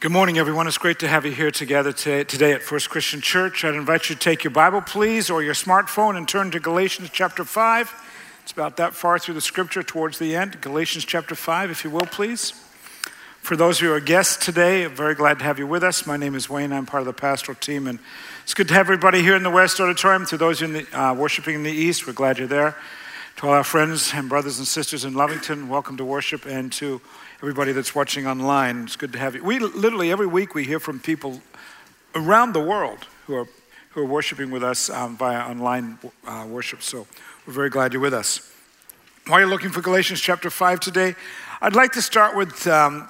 Good morning, everyone. It's great to have you here together today at First Christian Church. I'd invite you to take your Bible, please, or your smartphone and turn to Galatians chapter 5. It's about that far through the scripture towards the end. Galatians chapter 5, if you will, please. For those of you who are guests today, I'm very glad to have you with us. My name is Wayne. I'm part of the pastoral team, and it's good to have everybody here in the West Auditorium. To those in the, uh, worshiping in the East, we're glad you're there. To all our friends and brothers and sisters in Lovington, welcome to worship, and to everybody that's watching online. It's good to have you. We literally every week we hear from people around the world who are who are worshiping with us um, via online uh, worship. So we're very glad you're with us. While you're looking for Galatians chapter five today, I'd like to start with. Um,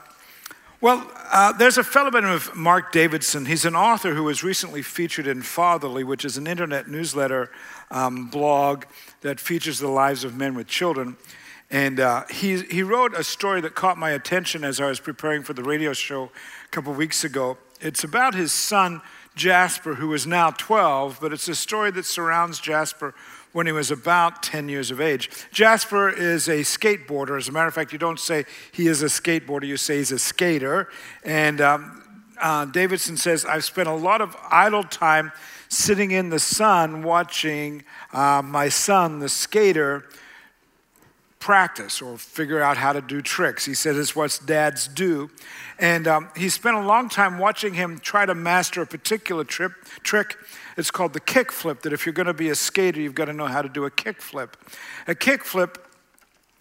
well, uh, there's a fellow by the name of Mark Davidson. He's an author who was recently featured in Fatherly, which is an internet newsletter um, blog that features the lives of men with children. And uh, he, he wrote a story that caught my attention as I was preparing for the radio show a couple weeks ago. It's about his son, Jasper, who is now 12, but it's a story that surrounds Jasper when he was about 10 years of age. Jasper is a skateboarder. As a matter of fact, you don't say he is a skateboarder, you say he's a skater. And um, uh, Davidson says, I've spent a lot of idle time sitting in the sun watching uh, my son, the skater, practice or figure out how to do tricks. He said it's what dads do. And um, he spent a long time watching him try to master a particular trip, trick. It's called the kick flip, that if you're going to be a skater, you've got to know how to do a kick flip. A kick flip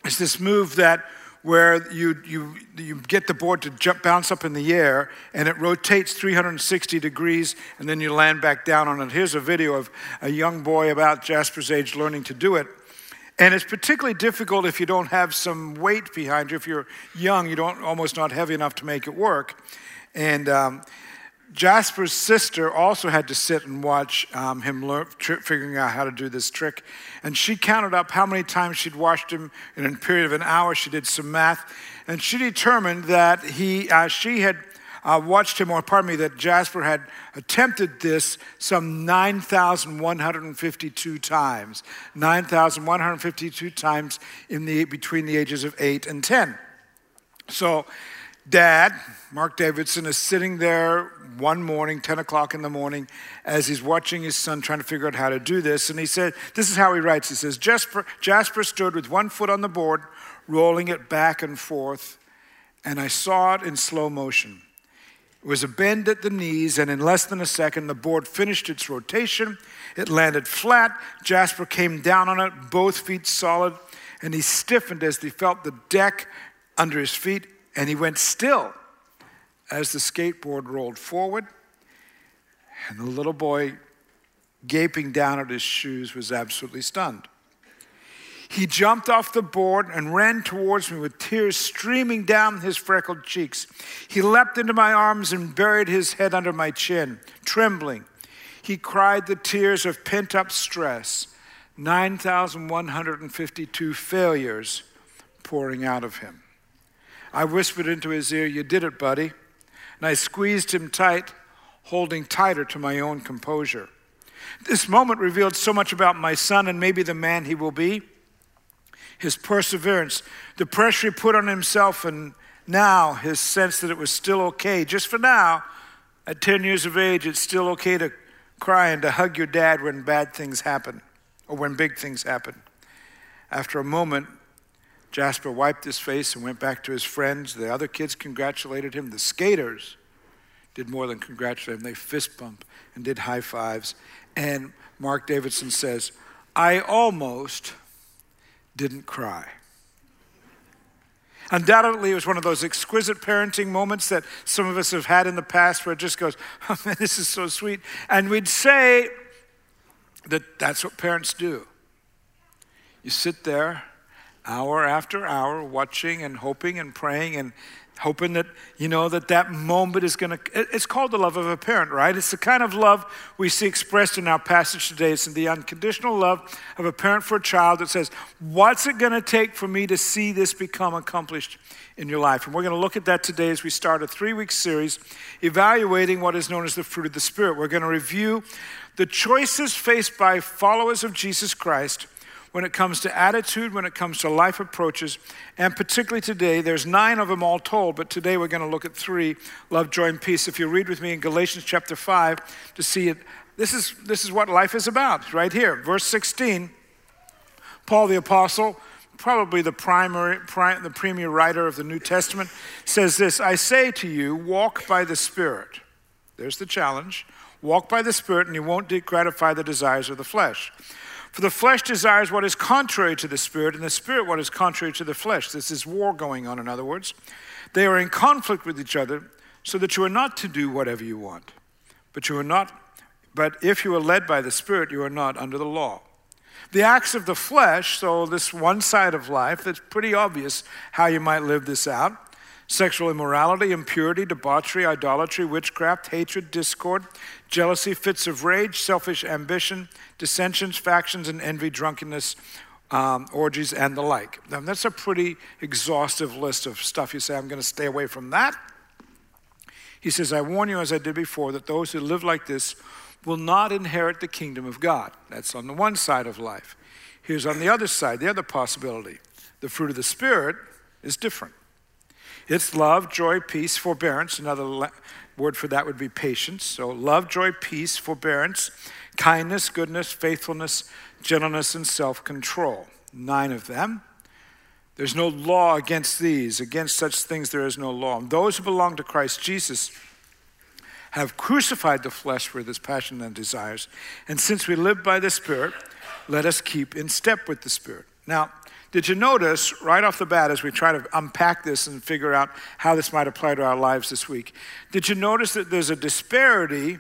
is this move that where you, you, you get the board to jump, bounce up in the air and it rotates 360 degrees and then you land back down on it. Here's a video of a young boy about Jasper's age learning to do it. And it's particularly difficult if you don't have some weight behind you. If you're young, you don't almost not heavy enough to make it work. And um, Jasper's sister also had to sit and watch um, him learn, figuring out how to do this trick. And she counted up how many times she'd watched him in a period of an hour. She did some math, and she determined that he, uh, she had uh, watched him, or pardon me, that Jasper had attempted this some 9,152 times. 9,152 times in the, between the ages of 8 and 10. So, Dad, Mark Davidson, is sitting there one morning, 10 o'clock in the morning, as he's watching his son trying to figure out how to do this. And he said, This is how he writes. He says, Jasper, Jasper stood with one foot on the board, rolling it back and forth, and I saw it in slow motion. It was a bend at the knees, and in less than a second, the board finished its rotation. It landed flat. Jasper came down on it, both feet solid, and he stiffened as he felt the deck under his feet, and he went still as the skateboard rolled forward. And the little boy, gaping down at his shoes, was absolutely stunned. He jumped off the board and ran towards me with tears streaming down his freckled cheeks. He leapt into my arms and buried his head under my chin, trembling. He cried the tears of pent up stress, 9,152 failures pouring out of him. I whispered into his ear, You did it, buddy. And I squeezed him tight, holding tighter to my own composure. This moment revealed so much about my son and maybe the man he will be his perseverance, the pressure he put on himself, and now his sense that it was still okay, just for now, at 10 years of age, it's still okay to cry and to hug your dad when bad things happen or when big things happen. After a moment, Jasper wiped his face and went back to his friends. The other kids congratulated him. The skaters did more than congratulate him, they fist bumped and did high fives. And Mark Davidson says, I almost didn't cry. Undoubtedly, it was one of those exquisite parenting moments that some of us have had in the past where it just goes, oh man, this is so sweet. And we'd say that that's what parents do. You sit there hour after hour watching and hoping and praying and hoping that you know that that moment is going to it's called the love of a parent right? It's the kind of love we see expressed in our passage today. It's in the unconditional love of a parent for a child that says what's it going to take for me to see this become accomplished in your life? And we're going to look at that today as we start a three-week series evaluating what is known as the fruit of the spirit. We're going to review the choices faced by followers of jesus christ when it comes to attitude, when it comes to life approaches, and particularly today, there's nine of them all told, but today we're going to look at three love, joy, and peace. If you read with me in Galatians chapter 5 to see it, this is, this is what life is about right here. Verse 16, Paul the Apostle, probably the, primary, the premier writer of the New Testament, says this I say to you, walk by the Spirit. There's the challenge. Walk by the Spirit, and you won't gratify the desires of the flesh. For the flesh desires what is contrary to the Spirit, and the Spirit what is contrary to the flesh. This is war going on, in other words. They are in conflict with each other, so that you are not to do whatever you want. But you are not, but if you are led by the Spirit, you are not under the law. The acts of the flesh, so this one side of life, it's pretty obvious how you might live this out sexual immorality, impurity, debauchery, idolatry, witchcraft, hatred, discord, jealousy, fits of rage, selfish ambition, dissensions, factions, and envy, drunkenness, um, orgies, and the like. Now, that's a pretty exhaustive list of stuff. You say, I'm going to stay away from that. He says, I warn you, as I did before, that those who live like this will not inherit the kingdom of God. That's on the one side of life. Here's on the other side, the other possibility. The fruit of the Spirit is different. It's love, joy, peace, forbearance. Another word for that would be patience. So, love, joy, peace, forbearance, kindness, goodness, faithfulness, gentleness, and self control. Nine of them. There's no law against these. Against such things, there is no law. And those who belong to Christ Jesus have crucified the flesh with its passion and desires. And since we live by the Spirit, let us keep in step with the Spirit. Now, did you notice right off the bat as we try to unpack this and figure out how this might apply to our lives this week? Did you notice that there's a disparity,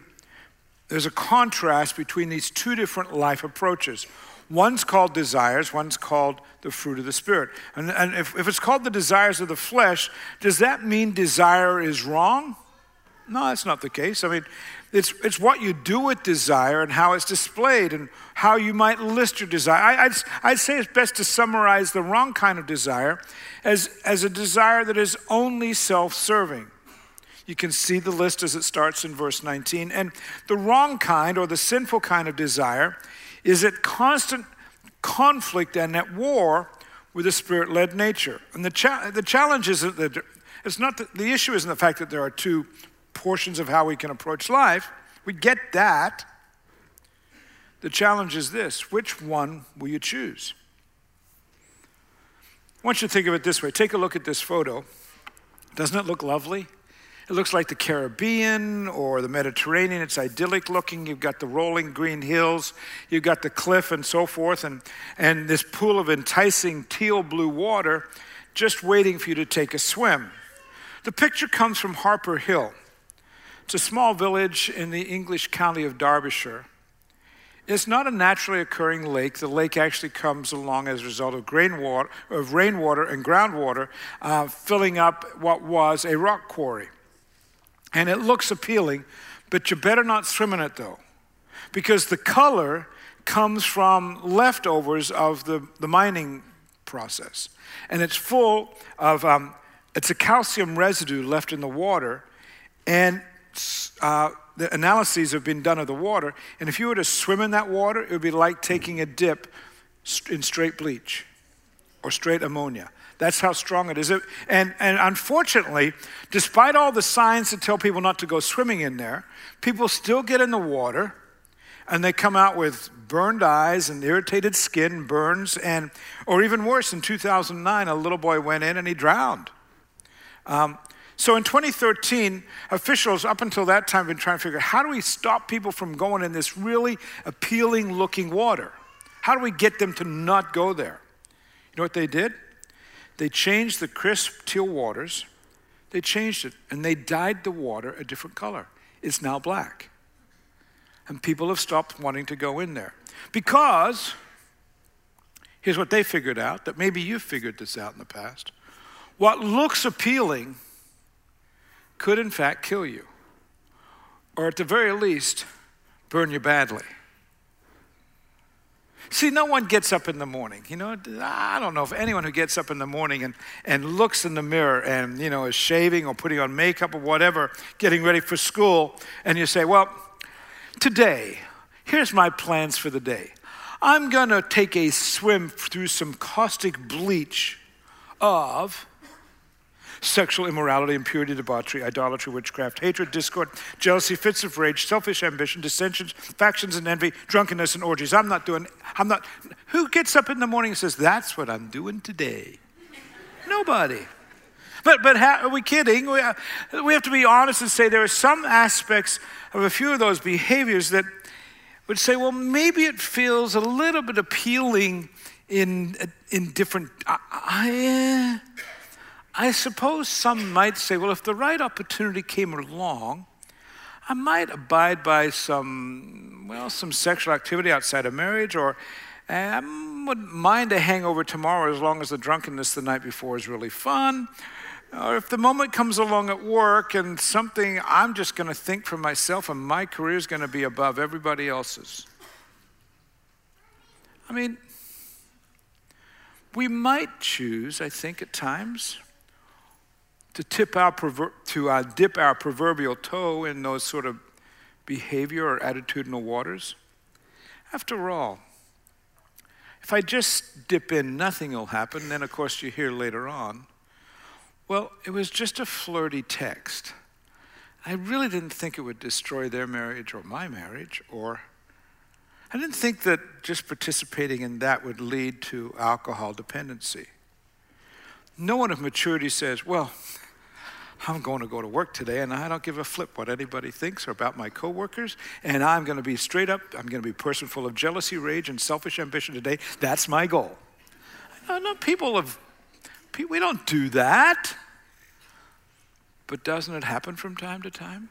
there's a contrast between these two different life approaches? One's called desires, one's called the fruit of the Spirit. And, and if, if it's called the desires of the flesh, does that mean desire is wrong? No, that's not the case. I mean, it's, it's what you do with desire and how it's displayed and how you might list your desire. I, would I'd say it's best to summarize the wrong kind of desire as, as a desire that is only self serving. You can see the list as it starts in verse 19. And the wrong kind or the sinful kind of desire is at constant conflict and at war with a spirit led nature. And the, cha- the challenge isn't that it's not the issue isn't the fact that there are two portions of how we can approach life. We get that. The challenge is this which one will you choose? I want you to think of it this way take a look at this photo. Doesn't it look lovely? It looks like the Caribbean or the Mediterranean. It's idyllic looking. You've got the rolling green hills, you've got the cliff and so forth, and, and this pool of enticing teal blue water just waiting for you to take a swim. The picture comes from Harpur Hill. It's a small village in the English county of Derbyshire. It's not a naturally occurring lake. The lake actually comes along as a result of, water, of rainwater and groundwater uh, filling up what was a rock quarry. And it looks appealing, but you better not swim in it though, because the color comes from leftovers of the, the mining process. And it's full of, um, it's a calcium residue left in the water, and uh, the analyses have been done of the water, and if you were to swim in that water, it would be like taking a dip in straight bleach or straight ammonia. That's how strong it is. And, and unfortunately, despite all the signs that tell people not to go swimming in there, people still get in the water and they come out with burned eyes and irritated skin, burns, and, or even worse, in 2009, a little boy went in and he drowned. Um, so in 2013, officials up until that time have been trying to figure out how do we stop people from going in this really appealing looking water? How do we get them to not go there? You know what they did? They changed the crisp teal waters, they changed it, and they dyed the water a different color. It's now black. And people have stopped wanting to go in there. Because, here's what they figured out that maybe you've figured this out in the past. What looks appealing could in fact kill you, or at the very least, burn you badly. See, no one gets up in the morning. You know, I don't know if anyone who gets up in the morning and, and looks in the mirror and, you know, is shaving or putting on makeup or whatever, getting ready for school, and you say, Well, today, here's my plans for the day. I'm going to take a swim through some caustic bleach of sexual immorality, impurity, debauchery, idolatry, witchcraft, hatred, discord, jealousy, fits of rage, selfish ambition, dissensions, factions and envy, drunkenness and orgies. I'm not doing, I'm not, who gets up in the morning and says, that's what I'm doing today? Nobody. But, but how, are we kidding? We, uh, we have to be honest and say there are some aspects of a few of those behaviors that would say, well, maybe it feels a little bit appealing in, uh, in different. Uh, I, I, I suppose some might say, well, if the right opportunity came along, I might abide by some, well, some sexual activity outside of marriage, or eh, I wouldn't mind a hangover tomorrow as long as the drunkenness the night before is really fun. Or if the moment comes along at work and something I'm just going to think for myself and my career is going to be above everybody else's. I mean, we might choose, I think, at times, to tip our to uh, dip our proverbial toe in those sort of behavior or attitudinal waters. After all, if I just dip in, nothing will happen. Then, of course, you hear later on, well, it was just a flirty text. I really didn't think it would destroy their marriage or my marriage, or I didn't think that just participating in that would lead to alcohol dependency. No one of maturity says, well, I'm going to go to work today and I don't give a flip what anybody thinks or about my coworkers. And I'm going to be straight up, I'm going to be a person full of jealousy, rage, and selfish ambition today. That's my goal. No, no, people of, we don't do that. But doesn't it happen from time to time?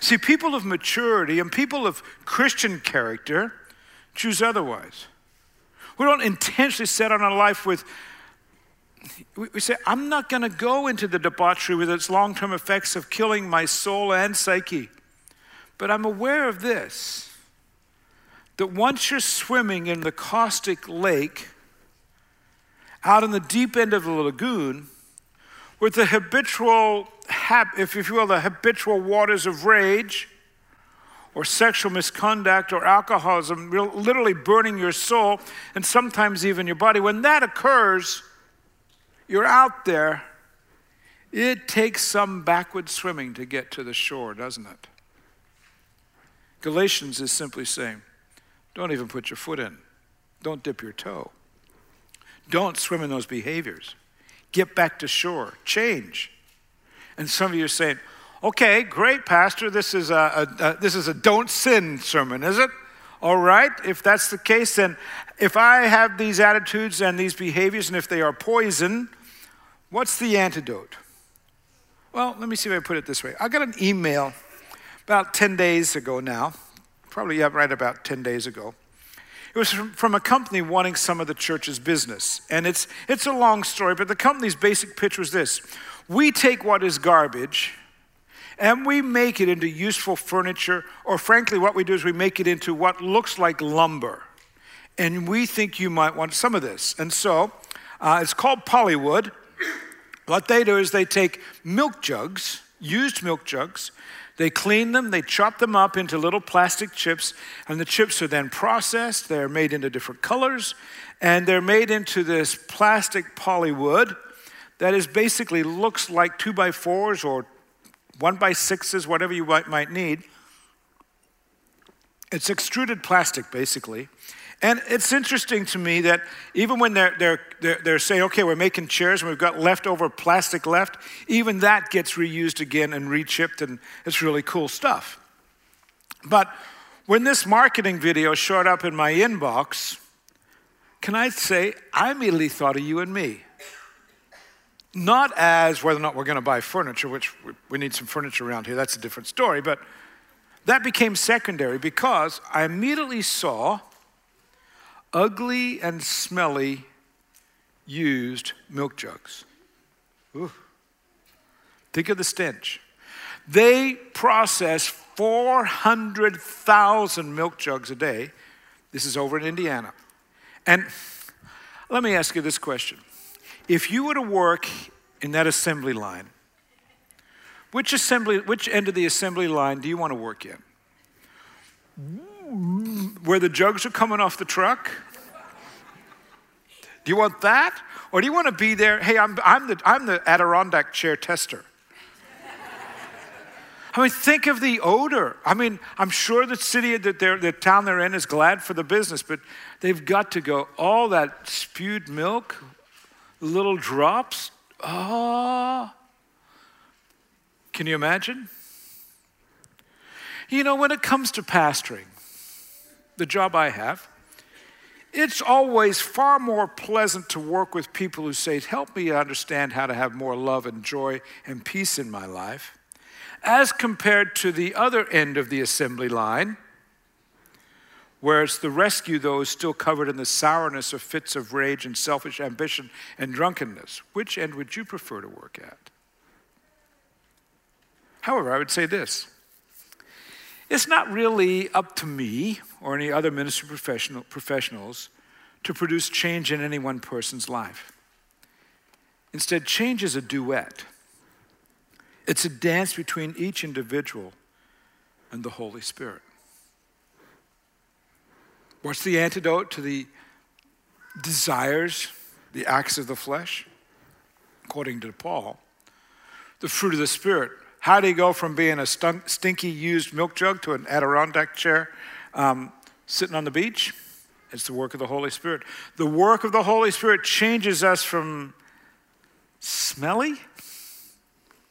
See, people of maturity and people of Christian character choose otherwise. We don't intentionally set on our life with we say, I'm not going to go into the debauchery with its long term effects of killing my soul and psyche. But I'm aware of this that once you're swimming in the caustic lake, out in the deep end of the lagoon, with the habitual, if you will, the habitual waters of rage, or sexual misconduct, or alcoholism, literally burning your soul, and sometimes even your body, when that occurs, you're out there, it takes some backward swimming to get to the shore, doesn't it? Galatians is simply saying, don't even put your foot in. Don't dip your toe. Don't swim in those behaviors. Get back to shore. Change. And some of you are saying, okay, great, Pastor. This is a, a, a, this is a don't sin sermon, is it? All right, if that's the case, then if I have these attitudes and these behaviors, and if they are poison, What's the antidote? Well, let me see if I put it this way. I got an email about 10 days ago now, probably right about 10 days ago. It was from, from a company wanting some of the church's business. And it's, it's a long story, but the company's basic pitch was this We take what is garbage and we make it into useful furniture, or frankly, what we do is we make it into what looks like lumber. And we think you might want some of this. And so uh, it's called Polywood. What they do is they take milk jugs, used milk jugs, they clean them, they chop them up into little plastic chips, and the chips are then processed. They're made into different colors, and they're made into this plastic polywood that is basically looks like two by fours or one by sixes, whatever you might, might need. It's extruded plastic, basically. And it's interesting to me that even when they're, they're, they're, they're, saying, okay, we're making chairs and we've got leftover plastic left, even that gets reused again and rechipped, and it's really cool stuff. But when this marketing video showed up in my inbox, can I say, I immediately thought of you and me. Not as whether or not we're going to buy furniture, which we need some furniture around here, that's a different story, but that became secondary because I immediately saw ugly and smelly used milk jugs. Ooh. Think of the stench. They process 400,000 milk jugs a day. This is over in Indiana. And let me ask you this question. If you were to work in that assembly line, which assembly which end of the assembly line do you want to work in? Where the jugs are coming off the truck? Do you want that? Or do you want to be there? Hey, I'm, I'm, the, I'm the Adirondack chair tester. I mean, think of the odor. I mean, I'm sure the city, that they're, the town they're in is glad for the business, but they've got to go, all that spewed milk, little drops. Oh. Can you imagine? You know, when it comes to pastoring, the job I have, it's always far more pleasant to work with people who say, Help me understand how to have more love and joy and peace in my life, as compared to the other end of the assembly line, where it's the rescue those still covered in the sourness of fits of rage and selfish ambition and drunkenness. Which end would you prefer to work at? However, I would say this it's not really up to me or any other ministry professional, professionals to produce change in any one person's life. Instead, change is a duet. It's a dance between each individual and the Holy Spirit. What's the antidote to the desires, the acts of the flesh? According to Paul, the fruit of the Spirit how do you go from being a stunk, stinky used milk jug to an Adirondack chair um, sitting on the beach? It's the work of the Holy Spirit. The work of the Holy Spirit changes us from smelly,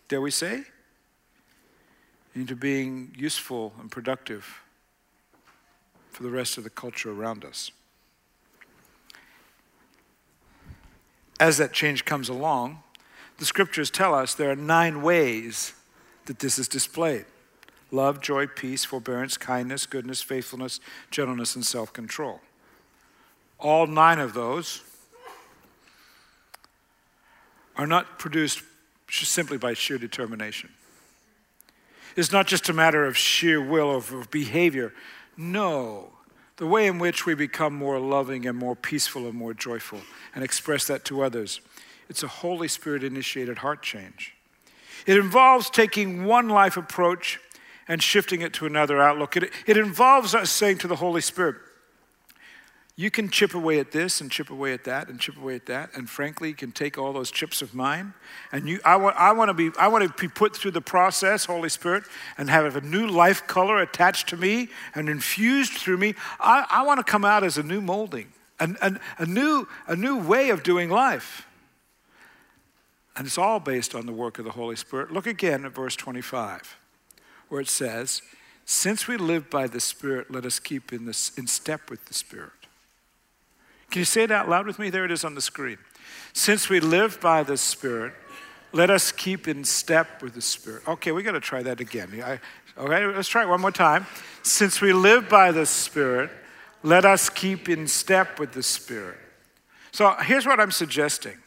dare we say, into being useful and productive for the rest of the culture around us. As that change comes along, the scriptures tell us there are nine ways that this is displayed love, joy, peace, forbearance, kindness, goodness, faithfulness, gentleness, and self control. All nine of those are not produced simply by sheer determination. It's not just a matter of sheer will or of behavior. No, the way in which we become more loving and more peaceful and more joyful and express that to others, it's a Holy Spirit initiated heart change. It involves taking one life approach and shifting it to another outlook. It, it involves us saying to the Holy Spirit, you can chip away at this and chip away at that and chip away at that, and frankly, you can take all those chips of mine. And you, I want, I want to be, I want to be put through the process, Holy Spirit, and have a new life color attached to me and infused through me. I, I want to come out as a new molding, a, a, a, new, a new way of doing life. And it's all based on the work of the Holy Spirit. Look again at verse 25, where it says, Since we live by the Spirit, let us keep in, this, in step with the Spirit. Can you say it out loud with me? There it is on the screen. Since we live by the Spirit, let us keep in step with the Spirit. Okay, we got to try that again. I, okay, let's try it one more time. Since we live by the Spirit, let us keep in step with the Spirit. So here's what I'm suggesting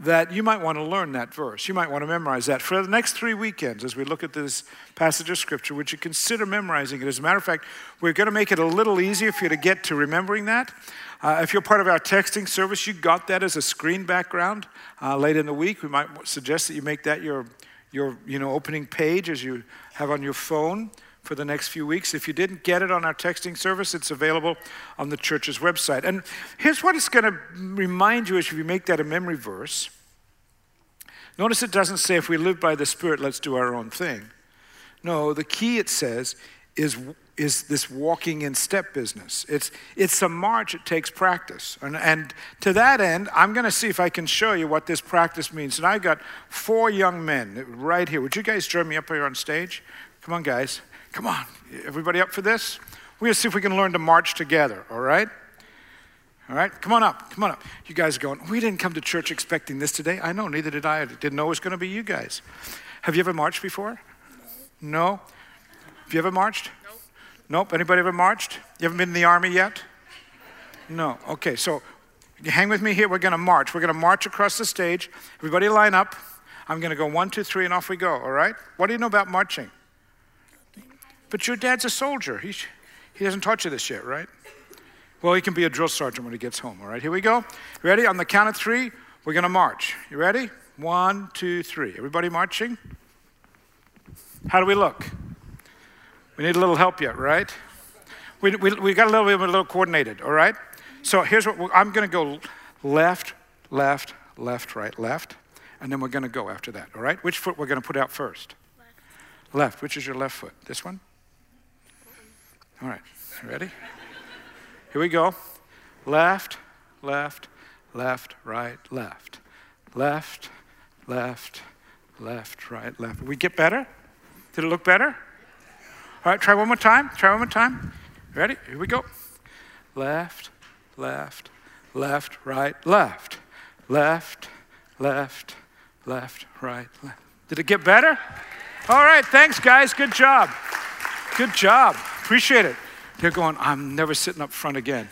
that you might want to learn that verse. You might want to memorize that for the next three weekends as we look at this passage of Scripture. Would you consider memorizing it? As a matter of fact, we're going to make it a little easier for you to get to remembering that. Uh, if you're part of our texting service, you got that as a screen background uh, late in the week. We might suggest that you make that your, your you know, opening page as you have on your phone for the next few weeks. If you didn't get it on our texting service, it's available on the church's website. And here's what it's going to remind you as if you make that a memory verse. Notice it doesn't say if we live by the Spirit, let's do our own thing. No, the key it says is, is this walking in step business. It's, it's a march, it takes practice. And, and to that end, I'm going to see if I can show you what this practice means. And I've got four young men right here. Would you guys join me up here on stage? Come on, guys. Come on, everybody up for this? We're going to see if we can learn to march together, all right? All right, come on up, come on up. You guys are going, we didn't come to church expecting this today. I know, neither did I. I didn't know it was going to be you guys. Have you ever marched before? No. no? Have you ever marched? Nope. Nope. Anybody ever marched? You haven't been in the army yet? No. Okay, so hang with me here. We're going to march. We're going to march across the stage. Everybody line up. I'm going to go one, two, three, and off we go, all right? What do you know about marching? But your dad's a soldier. He, he hasn't taught you this yet, right? Well, he can be a drill sergeant when he gets home. All right, here we go. Ready? On the count of three, we're going to march. You ready? One, two, three. Everybody marching? How do we look? We need a little help yet, right? We, we, we got a little bit a little coordinated, all right? So here's what I'm going to go left, left, left, right, left, and then we're going to go after that, all right? Which foot we're going to put out first? Left. left. Which is your left foot? This one? All right. Ready? Here we go. Left, left, left, right, left. Left, left, left, right, left. We get better? Did it look better? All right, try one more time. Try one more time. Ready? Here we go. Left, left, left, right, left. Left, left, left, right, left. Did it get better? All right, thanks, guys. Good job. Good job. Appreciate it. They're going, I'm never sitting up front again.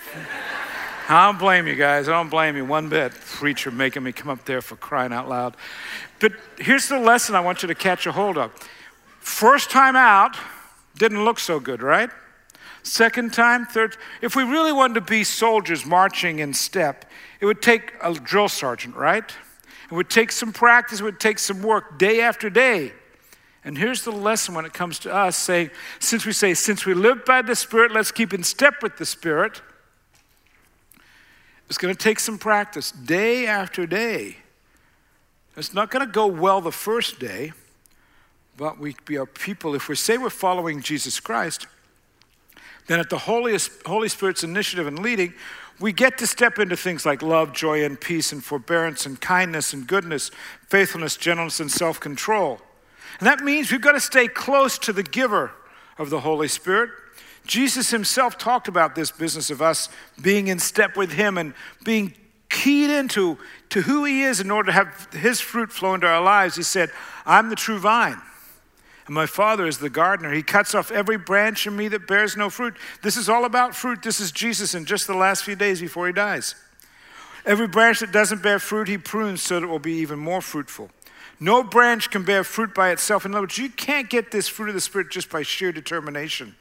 I don't blame you guys. I don't blame you one bit. Preacher making me come up there for crying out loud. But here's the lesson I want you to catch a hold of. First time out didn't look so good, right? Second time, third. If we really wanted to be soldiers marching in step, it would take a drill sergeant, right? It would take some practice, it would take some work day after day. And here's the lesson when it comes to us saying, since we say, since we live by the Spirit, let's keep in step with the Spirit. It's going to take some practice day after day. It's not going to go well the first day, but we be a people, if we say we're following Jesus Christ, then at the Holy, Holy Spirit's initiative and leading, we get to step into things like love, joy, and peace, and forbearance, and kindness, and goodness, faithfulness, gentleness, and self control. And that means we've got to stay close to the giver of the Holy Spirit. Jesus himself talked about this business of us being in step with him and being keyed into to who he is in order to have his fruit flow into our lives. He said, I'm the true vine. And my Father is the gardener. He cuts off every branch in me that bears no fruit. This is all about fruit. This is Jesus in just the last few days before he dies. Every branch that doesn't bear fruit, he prunes so that it will be even more fruitful. No branch can bear fruit by itself. In other words, you can't get this fruit of the Spirit just by sheer determination.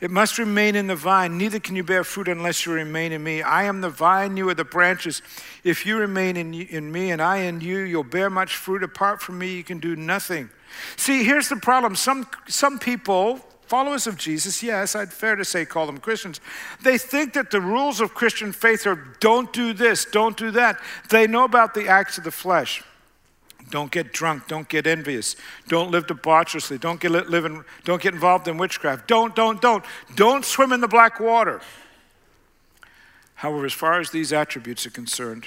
It must remain in the vine. Neither can you bear fruit unless you remain in me. I am the vine, you are the branches. If you remain in, in me and I in you, you'll bear much fruit. Apart from me, you can do nothing. See, here's the problem. Some, some people, followers of Jesus, yes, I'd fair to say call them Christians, they think that the rules of Christian faith are don't do this, don't do that. They know about the acts of the flesh. Don't get drunk. Don't get envious. Don't live debaucherously. Don't get, live in, don't get involved in witchcraft. Don't, don't, don't. Don't swim in the black water. However, as far as these attributes are concerned,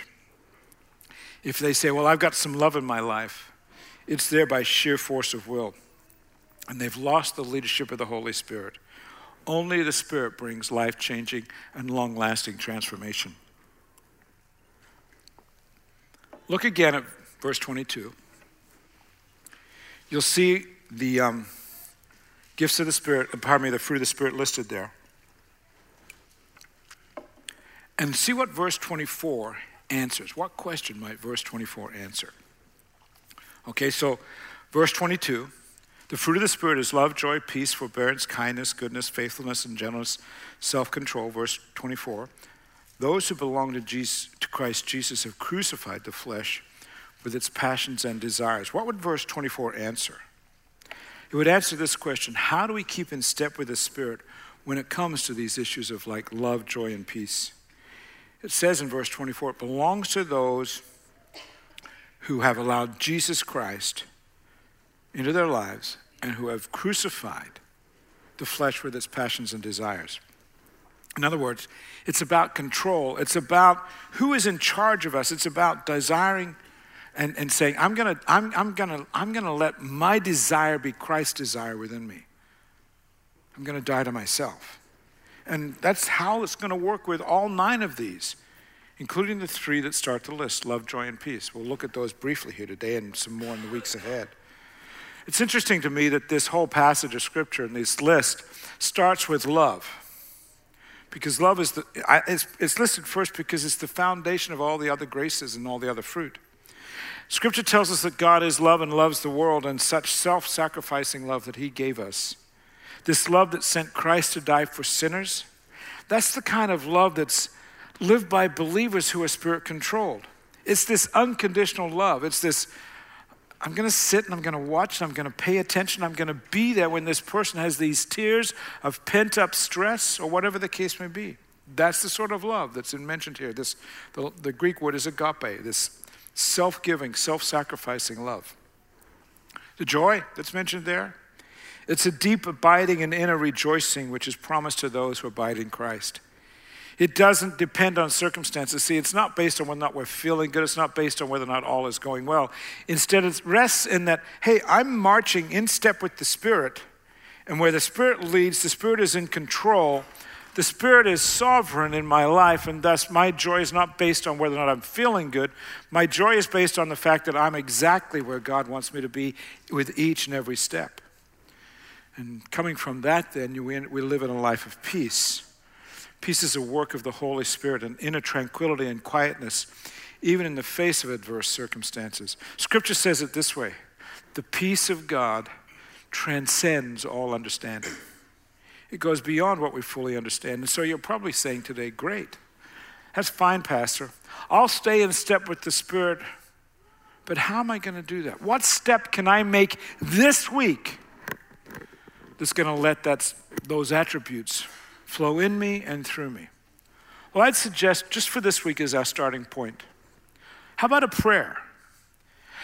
if they say, Well, I've got some love in my life, it's there by sheer force of will. And they've lost the leadership of the Holy Spirit. Only the Spirit brings life changing and long lasting transformation. Look again at verse 22, you'll see the um, gifts of the Spirit, uh, pardon me, the fruit of the Spirit listed there. And see what verse 24 answers. What question might verse 24 answer? Okay, so verse 22 the fruit of the Spirit is love, joy, peace, forbearance, kindness, goodness, faithfulness, and gentleness, self control. Verse 24 Those who belong to, Jesus, to Christ Jesus have crucified the flesh with its passions and desires. What would verse 24 answer? It would answer this question How do we keep in step with the Spirit when it comes to these issues of like love, joy, and peace? It says in verse 24, it belongs to those who have allowed Jesus Christ into their lives and who have crucified the flesh with its passions and desires. In other words, it's about control. It's about who is in charge of us. It's about desiring and, and saying, I'm gonna, I'm, I'm, gonna, I'm gonna let my desire be Christ's desire within me. I'm gonna die to myself. And that's how it's gonna work with all nine of these, including the three that start the list love, joy, and peace. We'll look at those briefly here today and some more in the weeks ahead. It's interesting to me that this whole passage of scripture and this list starts with love. Because love is the, it's, it's listed first because it's the foundation of all the other graces and all the other fruit. Scripture tells us that God is love and loves the world, and such self sacrificing love that He gave us. This love that sent Christ to die for sinners, that's the kind of love that's lived by believers who are spirit controlled. It's this unconditional love. It's this I'm going to sit and I'm going to watch and I'm going to pay attention. I'm going to be there when this person has these tears of pent up stress or whatever the case may be. That's the sort of love that's mentioned here. This, the, the Greek word is agape, this self giving, self sacrificing love. The joy that's mentioned there, it's a deep abiding and inner rejoicing which is promised to those who abide in Christ. It doesn't depend on circumstances. See, it's not based on whether or not we're feeling good. It's not based on whether or not all is going well. Instead, it rests in that, hey, I'm marching in step with the Spirit. And where the Spirit leads, the Spirit is in control. The Spirit is sovereign in my life, and thus my joy is not based on whether or not I'm feeling good. My joy is based on the fact that I'm exactly where God wants me to be with each and every step. And coming from that, then, we live in a life of peace. Peace is a work of the Holy Spirit, an inner tranquility and quietness, even in the face of adverse circumstances. Scripture says it this way the peace of God transcends all understanding. It goes beyond what we fully understand. And so you're probably saying today, great. That's fine, Pastor. I'll stay in step with the Spirit. But how am I going to do that? What step can I make this week that's going to let that, those attributes flow in me and through me? Well, I'd suggest just for this week as our starting point. How about a prayer?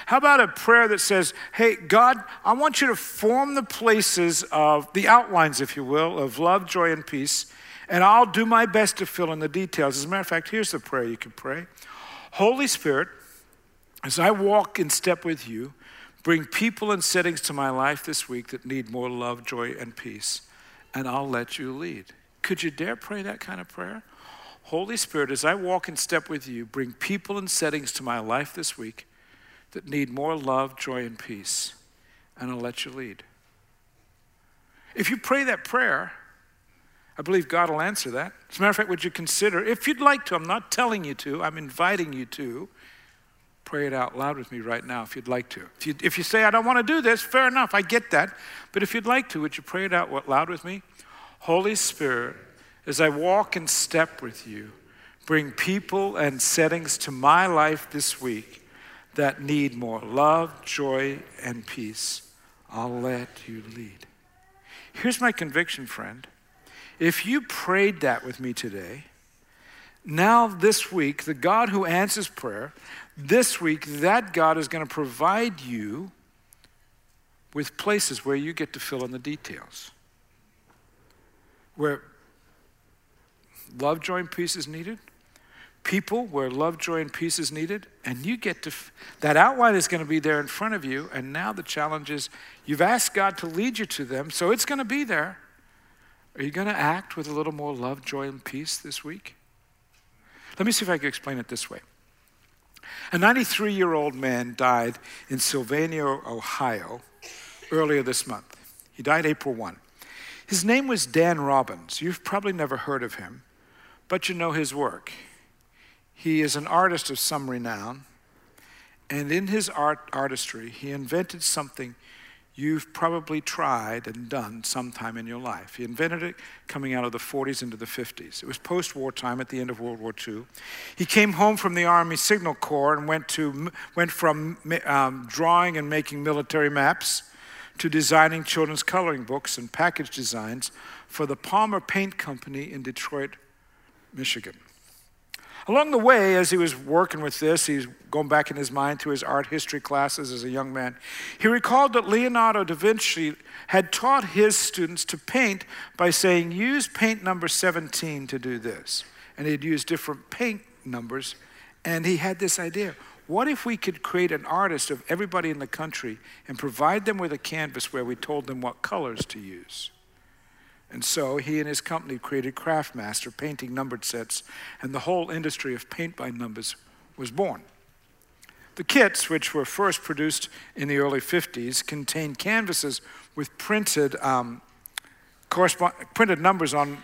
How about a prayer that says, Hey, God, I want you to form the places of the outlines, if you will, of love, joy, and peace, and I'll do my best to fill in the details. As a matter of fact, here's the prayer you can pray Holy Spirit, as I walk in step with you, bring people and settings to my life this week that need more love, joy, and peace, and I'll let you lead. Could you dare pray that kind of prayer? Holy Spirit, as I walk in step with you, bring people and settings to my life this week that need more love, joy, and peace, and I'll let you lead. If you pray that prayer, I believe God will answer that. As a matter of fact, would you consider, if you'd like to, I'm not telling you to, I'm inviting you to, pray it out loud with me right now if you'd like to. If you, if you say, I don't want to do this, fair enough, I get that. But if you'd like to, would you pray it out loud with me? Holy Spirit, as I walk in step with you, bring people and settings to my life this week that need more love, joy, and peace. I'll let you lead. Here's my conviction, friend. If you prayed that with me today, now this week, the God who answers prayer, this week, that God is going to provide you with places where you get to fill in the details where love, joy, and peace is needed, people where love, joy, and peace is needed, and you get to, that outline is going to be there in front of you, and now the challenge is you've asked God to lead you to them, so it's going to be there. Are you going to act with a little more love, joy, and peace this week? Let me see if I can explain it this way. A 93 year old man died in Sylvania, Ohio, earlier this month. He died April 1. His name was Dan Robbins. You've probably never heard of him, but you know his work. He is an artist of some renown, and in his art artistry, he invented something you've probably tried and done sometime in your life. He invented it coming out of the 40s into the 50s. It was post war time at the end of World War II. He came home from the Army Signal Corps and went, to, went from um, drawing and making military maps to designing children's coloring books and package designs for the Palmer Paint Company in Detroit, Michigan. Along the way, as he was working with this, he's going back in his mind to his art history classes as a young man. He recalled that Leonardo da Vinci had taught his students to paint by saying, use paint number 17 to do this. And he'd use different paint numbers. And he had this idea what if we could create an artist of everybody in the country and provide them with a canvas where we told them what colors to use? And so he and his company created Craftmaster painting numbered sets, and the whole industry of paint by numbers was born. The kits, which were first produced in the early 50s, contained canvases with printed, um, printed numbers on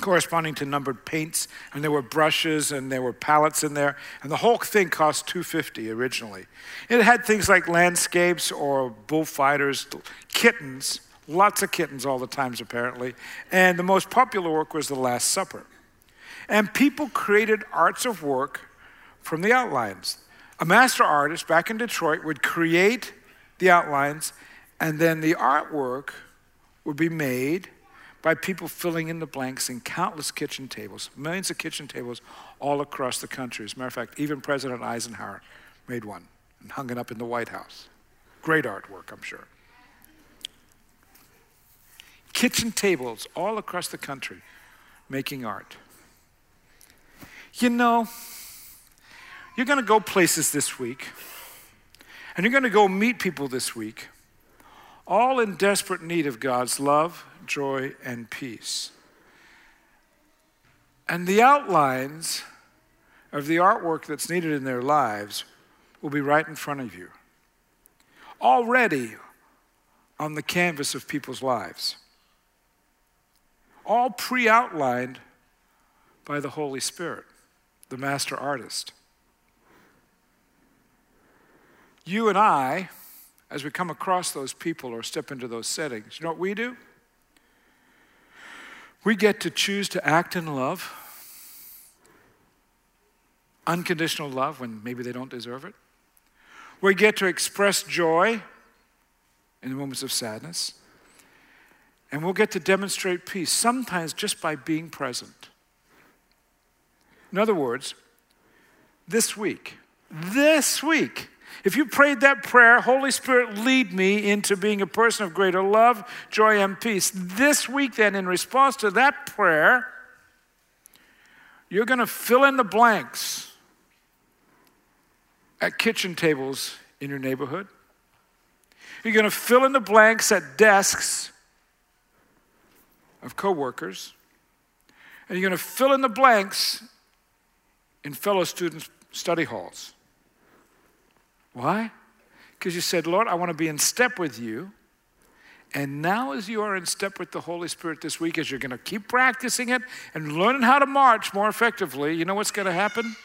corresponding to numbered paints, and there were brushes and there were palettes in there, and the whole thing cost 250 originally. It had things like landscapes or bullfighters, kittens, lots of kittens all the times apparently, and the most popular work was The Last Supper. And people created arts of work from the outlines. A master artist back in Detroit would create the outlines, and then the artwork would be made by people filling in the blanks in countless kitchen tables, millions of kitchen tables all across the country. As a matter of fact, even President Eisenhower made one and hung it up in the White House. Great artwork, I'm sure. Kitchen tables all across the country making art. You know, you're going to go places this week, and you're going to go meet people this week, all in desperate need of God's love, joy, and peace. And the outlines of the artwork that's needed in their lives will be right in front of you, already on the canvas of people's lives, all pre outlined by the Holy Spirit, the master artist. You and I, as we come across those people or step into those settings, you know what we do? We get to choose to act in love, unconditional love when maybe they don't deserve it. We get to express joy in the moments of sadness. And we'll get to demonstrate peace, sometimes just by being present. In other words, this week, this week, if you prayed that prayer, Holy Spirit, lead me into being a person of greater love, joy, and peace. This week, then, in response to that prayer, you're going to fill in the blanks at kitchen tables in your neighborhood. You're going to fill in the blanks at desks of coworkers. And you're going to fill in the blanks in fellow students' study halls. Why? Because you said, Lord, I want to be in step with you. And now, as you are in step with the Holy Spirit this week, as you're going to keep practicing it and learning how to march more effectively, you know what's going to happen?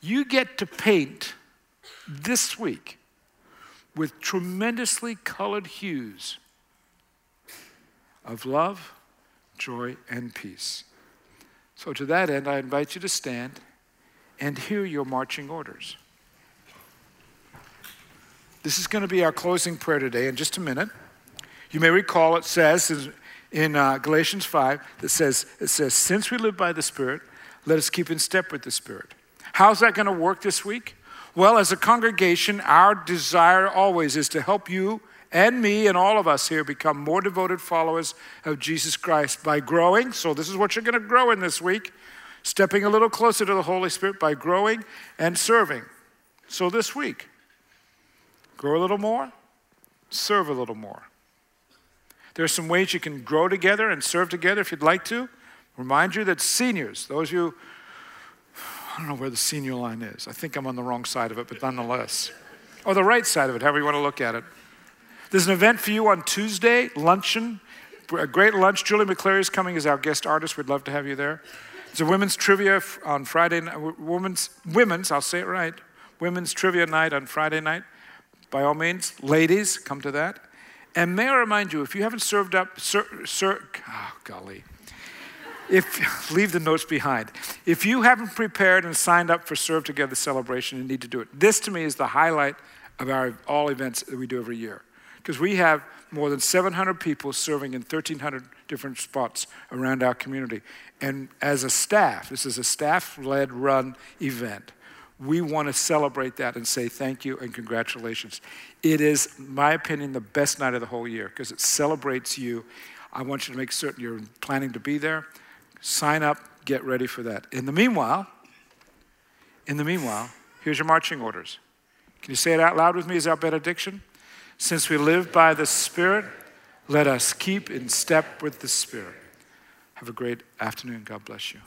You get to paint this week with tremendously colored hues of love, joy, and peace. So, to that end, I invite you to stand and hear your marching orders. This is going to be our closing prayer today in just a minute. You may recall it says in uh, Galatians 5 that says, it says, Since we live by the Spirit, let us keep in step with the Spirit. How's that going to work this week? Well, as a congregation, our desire always is to help you and me and all of us here become more devoted followers of Jesus Christ by growing. So, this is what you're going to grow in this week stepping a little closer to the Holy Spirit by growing and serving. So, this week, grow a little more, serve a little more. There are some ways you can grow together and serve together if you'd like to. Remind you that seniors, those of you I don't know where the senior line is. I think I'm on the wrong side of it, but nonetheless. Or the right side of it, however you want to look at it. There's an event for you on Tuesday, luncheon. A great lunch. Julie McClary is coming as our guest artist. We'd love to have you there. There's a women's trivia on Friday night. Women's, women's, I'll say it right. Women's trivia night on Friday night. By all means, ladies, come to that. And may I remind you, if you haven't served up, sir, sir oh, golly, if leave the notes behind. If you haven't prepared and signed up for Serve Together celebration, you need to do it. This to me is the highlight of our all events that we do every year. Because we have more than 700 people serving in 1,300 different spots around our community. And as a staff, this is a staff led run event. We want to celebrate that and say thank you and congratulations. It is, in my opinion, the best night of the whole year because it celebrates you. I want you to make certain you're planning to be there. Sign up, get ready for that. In the meanwhile, in the meanwhile, here's your marching orders. Can you say it out loud with me as our benediction? Since we live by the Spirit, let us keep in step with the Spirit. Have a great afternoon. God bless you.